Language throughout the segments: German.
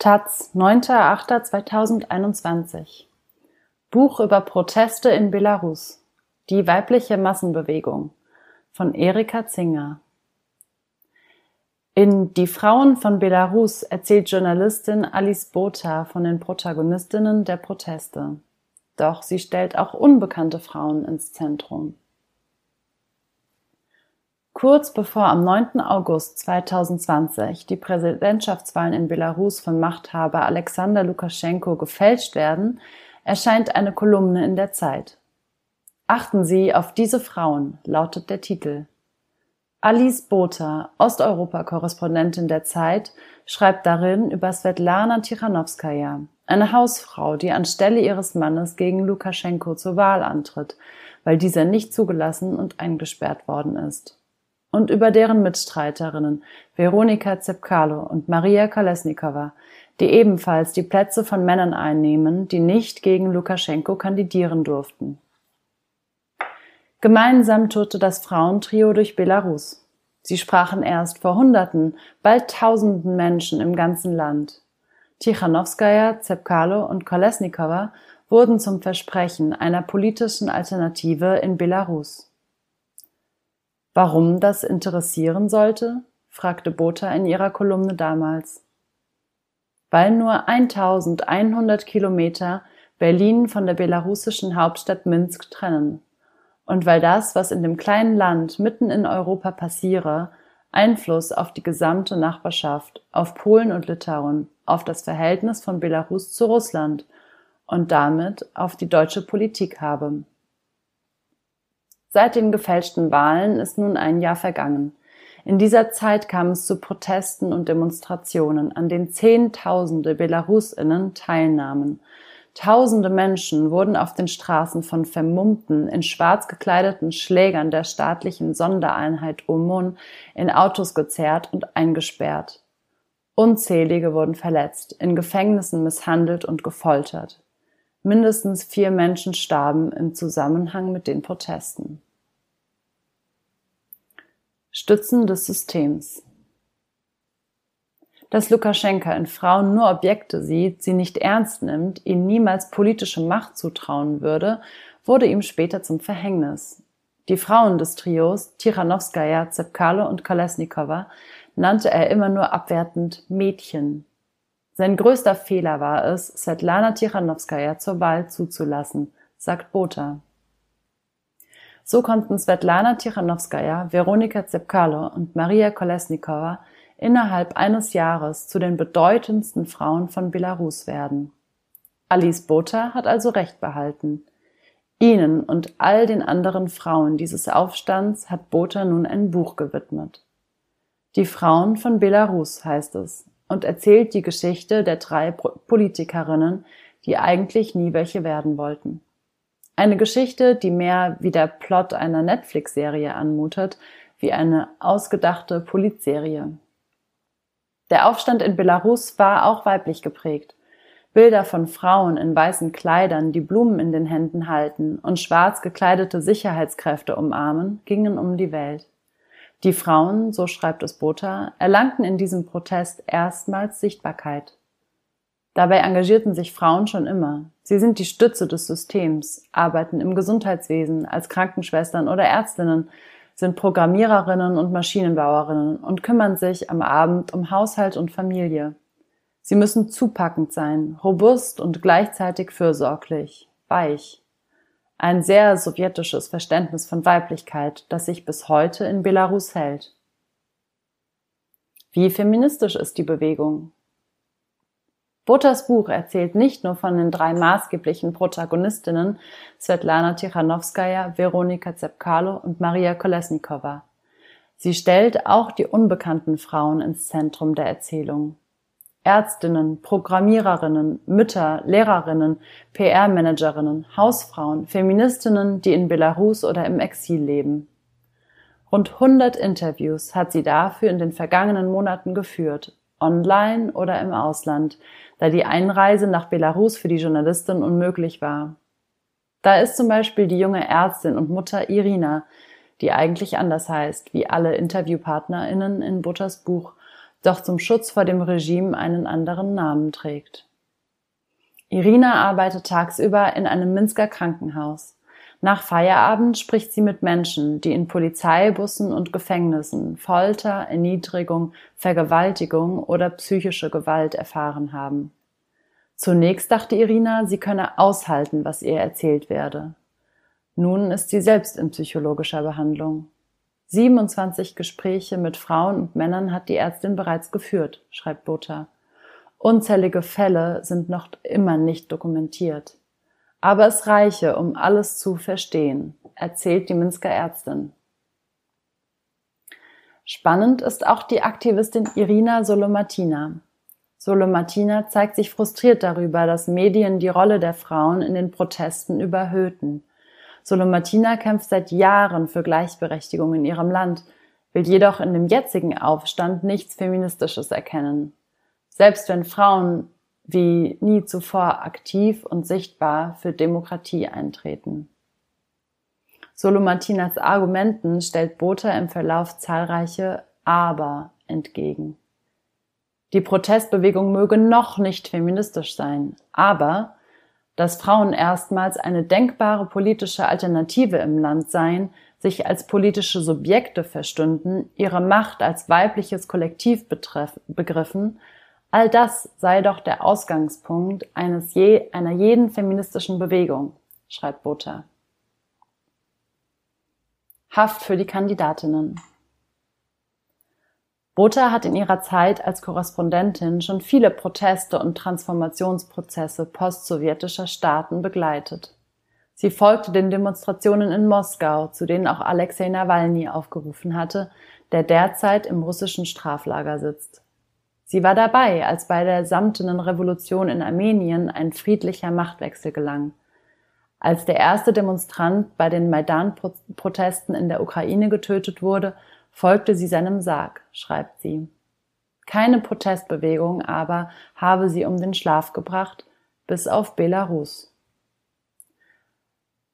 Taz, 9.8.2021 Buch über Proteste in Belarus. Die weibliche Massenbewegung von Erika Zinger. In Die Frauen von Belarus erzählt Journalistin Alice Botha von den Protagonistinnen der Proteste. Doch sie stellt auch unbekannte Frauen ins Zentrum. Kurz bevor am 9. August 2020 die Präsidentschaftswahlen in Belarus von Machthaber Alexander Lukaschenko gefälscht werden, erscheint eine Kolumne in der Zeit. Achten Sie auf diese Frauen, lautet der Titel. Alice Botha, Osteuropa-Korrespondentin der Zeit, schreibt darin über Svetlana Tichanowskaja, eine Hausfrau, die anstelle ihres Mannes gegen Lukaschenko zur Wahl antritt, weil dieser nicht zugelassen und eingesperrt worden ist und über deren Mitstreiterinnen Veronika Zepkalo und Maria Kolesnikova, die ebenfalls die Plätze von Männern einnehmen, die nicht gegen Lukaschenko kandidieren durften. Gemeinsam tourte das Frauentrio durch Belarus. Sie sprachen erst vor Hunderten, bald Tausenden Menschen im ganzen Land. Tichanowskaja, Zepkalo und Kolesnikova wurden zum Versprechen einer politischen Alternative in Belarus. Warum das interessieren sollte? fragte Botha in ihrer Kolumne damals. Weil nur 1100 Kilometer Berlin von der belarussischen Hauptstadt Minsk trennen und weil das, was in dem kleinen Land mitten in Europa passiere, Einfluss auf die gesamte Nachbarschaft, auf Polen und Litauen, auf das Verhältnis von Belarus zu Russland und damit auf die deutsche Politik habe. Seit den gefälschten Wahlen ist nun ein Jahr vergangen. In dieser Zeit kam es zu Protesten und Demonstrationen, an denen Zehntausende Belarusinnen teilnahmen. Tausende Menschen wurden auf den Straßen von vermummten, in schwarz gekleideten Schlägern der staatlichen Sondereinheit OMON in Autos gezerrt und eingesperrt. Unzählige wurden verletzt, in Gefängnissen misshandelt und gefoltert. Mindestens vier Menschen starben im Zusammenhang mit den Protesten. Stützen des Systems Dass Lukaschenka in Frauen nur Objekte sieht, sie nicht ernst nimmt, ihnen niemals politische Macht zutrauen würde, wurde ihm später zum Verhängnis. Die Frauen des Trios, Tichanowskaja, Zepkalo und Kolesnikova, nannte er immer nur abwertend Mädchen, sein größter Fehler war es, Svetlana Tichanowskaja zur Wahl zuzulassen, sagt Botha. So konnten Svetlana Tichanowskaja, Veronika Zepkalo und Maria Kolesnikova innerhalb eines Jahres zu den bedeutendsten Frauen von Belarus werden. Alice Botha hat also recht behalten. Ihnen und all den anderen Frauen dieses Aufstands hat Botha nun ein Buch gewidmet. Die Frauen von Belarus heißt es, und erzählt die Geschichte der drei Politikerinnen, die eigentlich nie welche werden wollten. Eine Geschichte, die mehr wie der Plot einer Netflix-Serie anmutet, wie eine ausgedachte Politserie. Der Aufstand in Belarus war auch weiblich geprägt. Bilder von Frauen in weißen Kleidern, die Blumen in den Händen halten und schwarz gekleidete Sicherheitskräfte umarmen, gingen um die Welt. Die Frauen, so schreibt es Botha, erlangten in diesem Protest erstmals Sichtbarkeit. Dabei engagierten sich Frauen schon immer. Sie sind die Stütze des Systems, arbeiten im Gesundheitswesen als Krankenschwestern oder Ärztinnen, sind Programmiererinnen und Maschinenbauerinnen und kümmern sich am Abend um Haushalt und Familie. Sie müssen zupackend sein, robust und gleichzeitig fürsorglich, weich. Ein sehr sowjetisches Verständnis von Weiblichkeit, das sich bis heute in Belarus hält. Wie feministisch ist die Bewegung? Butters Buch erzählt nicht nur von den drei maßgeblichen Protagonistinnen Svetlana Tichanowskaja, Veronika Zepkalo und Maria Kolesnikova. Sie stellt auch die unbekannten Frauen ins Zentrum der Erzählung. Ärztinnen, Programmiererinnen, Mütter, Lehrerinnen, PR-Managerinnen, Hausfrauen, Feministinnen, die in Belarus oder im Exil leben. Rund 100 Interviews hat sie dafür in den vergangenen Monaten geführt, online oder im Ausland, da die Einreise nach Belarus für die Journalistin unmöglich war. Da ist zum Beispiel die junge Ärztin und Mutter Irina, die eigentlich anders heißt, wie alle InterviewpartnerInnen in Butters Buch, doch zum Schutz vor dem Regime einen anderen Namen trägt. Irina arbeitet tagsüber in einem Minsker Krankenhaus. Nach Feierabend spricht sie mit Menschen, die in Polizeibussen und Gefängnissen Folter, Erniedrigung, Vergewaltigung oder psychische Gewalt erfahren haben. Zunächst dachte Irina, sie könne aushalten, was ihr erzählt werde. Nun ist sie selbst in psychologischer Behandlung. 27 Gespräche mit Frauen und Männern hat die Ärztin bereits geführt, schreibt Botha. Unzählige Fälle sind noch immer nicht dokumentiert. Aber es reiche, um alles zu verstehen, erzählt die Minsker Ärztin. Spannend ist auch die Aktivistin Irina Solomatina. Solomatina zeigt sich frustriert darüber, dass Medien die Rolle der Frauen in den Protesten überhöhten. Solomatina kämpft seit Jahren für Gleichberechtigung in ihrem Land, will jedoch in dem jetzigen Aufstand nichts Feministisches erkennen. Selbst wenn Frauen wie nie zuvor aktiv und sichtbar für Demokratie eintreten. Solomatinas Argumenten stellt Botha im Verlauf zahlreiche Aber entgegen. Die Protestbewegung möge noch nicht feministisch sein, aber dass Frauen erstmals eine denkbare politische Alternative im Land seien, sich als politische Subjekte verstünden, ihre Macht als weibliches Kollektiv begriffen All das sei doch der Ausgangspunkt eines je, einer jeden feministischen Bewegung, schreibt Botha. Haft für die Kandidatinnen. Botha hat in ihrer Zeit als Korrespondentin schon viele Proteste und Transformationsprozesse postsowjetischer Staaten begleitet. Sie folgte den Demonstrationen in Moskau, zu denen auch Alexei Nawalny aufgerufen hatte, der derzeit im russischen Straflager sitzt. Sie war dabei, als bei der samtenen Revolution in Armenien ein friedlicher Machtwechsel gelang. Als der erste Demonstrant bei den Maidan-Protesten in der Ukraine getötet wurde, folgte sie seinem Sarg, schreibt sie. Keine Protestbewegung aber habe sie um den Schlaf gebracht, bis auf Belarus.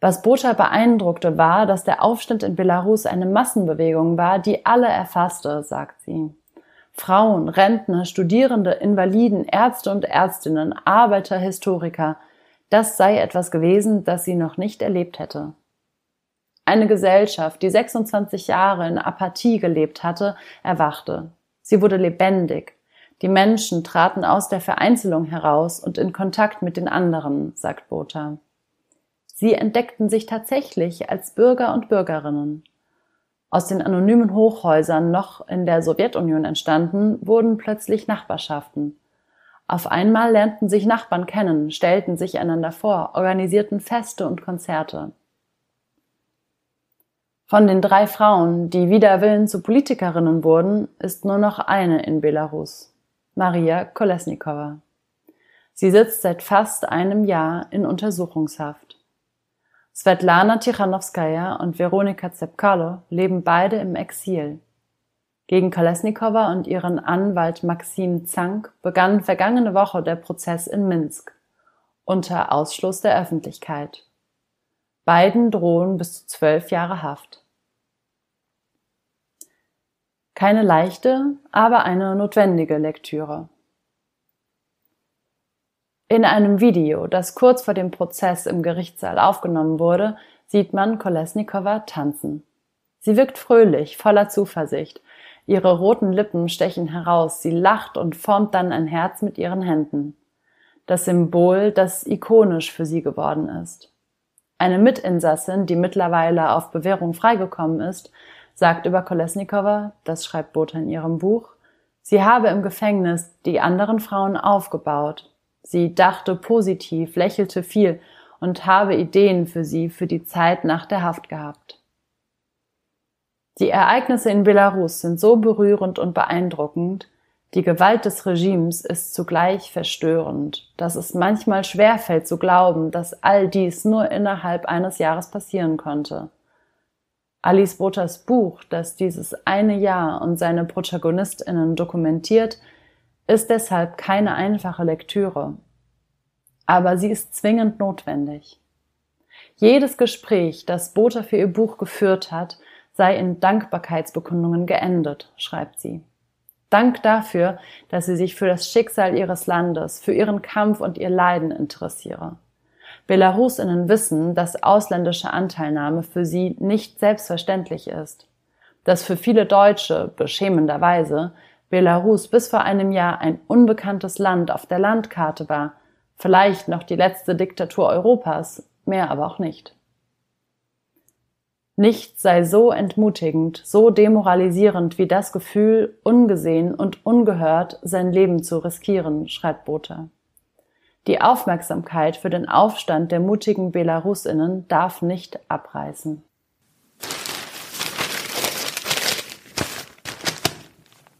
Was Botha beeindruckte, war, dass der Aufstand in Belarus eine Massenbewegung war, die alle erfasste, sagt sie. Frauen, Rentner, Studierende, Invaliden, Ärzte und Ärztinnen, Arbeiter, Historiker, das sei etwas gewesen, das sie noch nicht erlebt hätte. Eine Gesellschaft, die 26 Jahre in Apathie gelebt hatte, erwachte. Sie wurde lebendig. Die Menschen traten aus der Vereinzelung heraus und in Kontakt mit den anderen, sagt Botha. Sie entdeckten sich tatsächlich als Bürger und Bürgerinnen. Aus den anonymen Hochhäusern noch in der Sowjetunion entstanden, wurden plötzlich Nachbarschaften. Auf einmal lernten sich Nachbarn kennen, stellten sich einander vor, organisierten Feste und Konzerte. Von den drei Frauen, die wider Willen zu Politikerinnen wurden, ist nur noch eine in Belarus, Maria Kolesnikova. Sie sitzt seit fast einem Jahr in Untersuchungshaft. Svetlana Tichanowskaja und Veronika Zepkalo leben beide im Exil. Gegen Kolesnikova und ihren Anwalt Maxim Zank begann vergangene Woche der Prozess in Minsk unter Ausschluss der Öffentlichkeit. Beiden drohen bis zu zwölf Jahre Haft. Keine leichte, aber eine notwendige Lektüre. In einem Video, das kurz vor dem Prozess im Gerichtssaal aufgenommen wurde, sieht man Kolesnikova tanzen. Sie wirkt fröhlich, voller Zuversicht. Ihre roten Lippen stechen heraus, sie lacht und formt dann ein Herz mit ihren Händen. Das Symbol, das ikonisch für sie geworden ist. Eine Mitinsassin, die mittlerweile auf Bewährung freigekommen ist, sagt über Kolesnikova, das schreibt Botha in ihrem Buch, sie habe im Gefängnis die anderen Frauen aufgebaut, Sie dachte positiv, lächelte viel und habe Ideen für sie für die Zeit nach der Haft gehabt. Die Ereignisse in Belarus sind so berührend und beeindruckend, die Gewalt des Regimes ist zugleich verstörend, dass es manchmal schwerfällt zu glauben, dass all dies nur innerhalb eines Jahres passieren konnte. Alice Bothas Buch, das dieses eine Jahr und seine Protagonistinnen dokumentiert, ist deshalb keine einfache Lektüre, aber sie ist zwingend notwendig. Jedes Gespräch, das Botha für ihr Buch geführt hat, sei in Dankbarkeitsbekundungen geendet, schreibt sie. Dank dafür, dass sie sich für das Schicksal ihres Landes, für ihren Kampf und ihr Leiden interessiere. Belarusinnen wissen, dass ausländische Anteilnahme für sie nicht selbstverständlich ist. Dass für viele Deutsche, beschämenderweise, Belarus bis vor einem Jahr ein unbekanntes Land auf der Landkarte war, vielleicht noch die letzte Diktatur Europas, mehr aber auch nicht. Nichts sei so entmutigend, so demoralisierend wie das Gefühl, ungesehen und ungehört sein Leben zu riskieren, schreibt Botha. Die Aufmerksamkeit für den Aufstand der mutigen Belarusinnen darf nicht abreißen.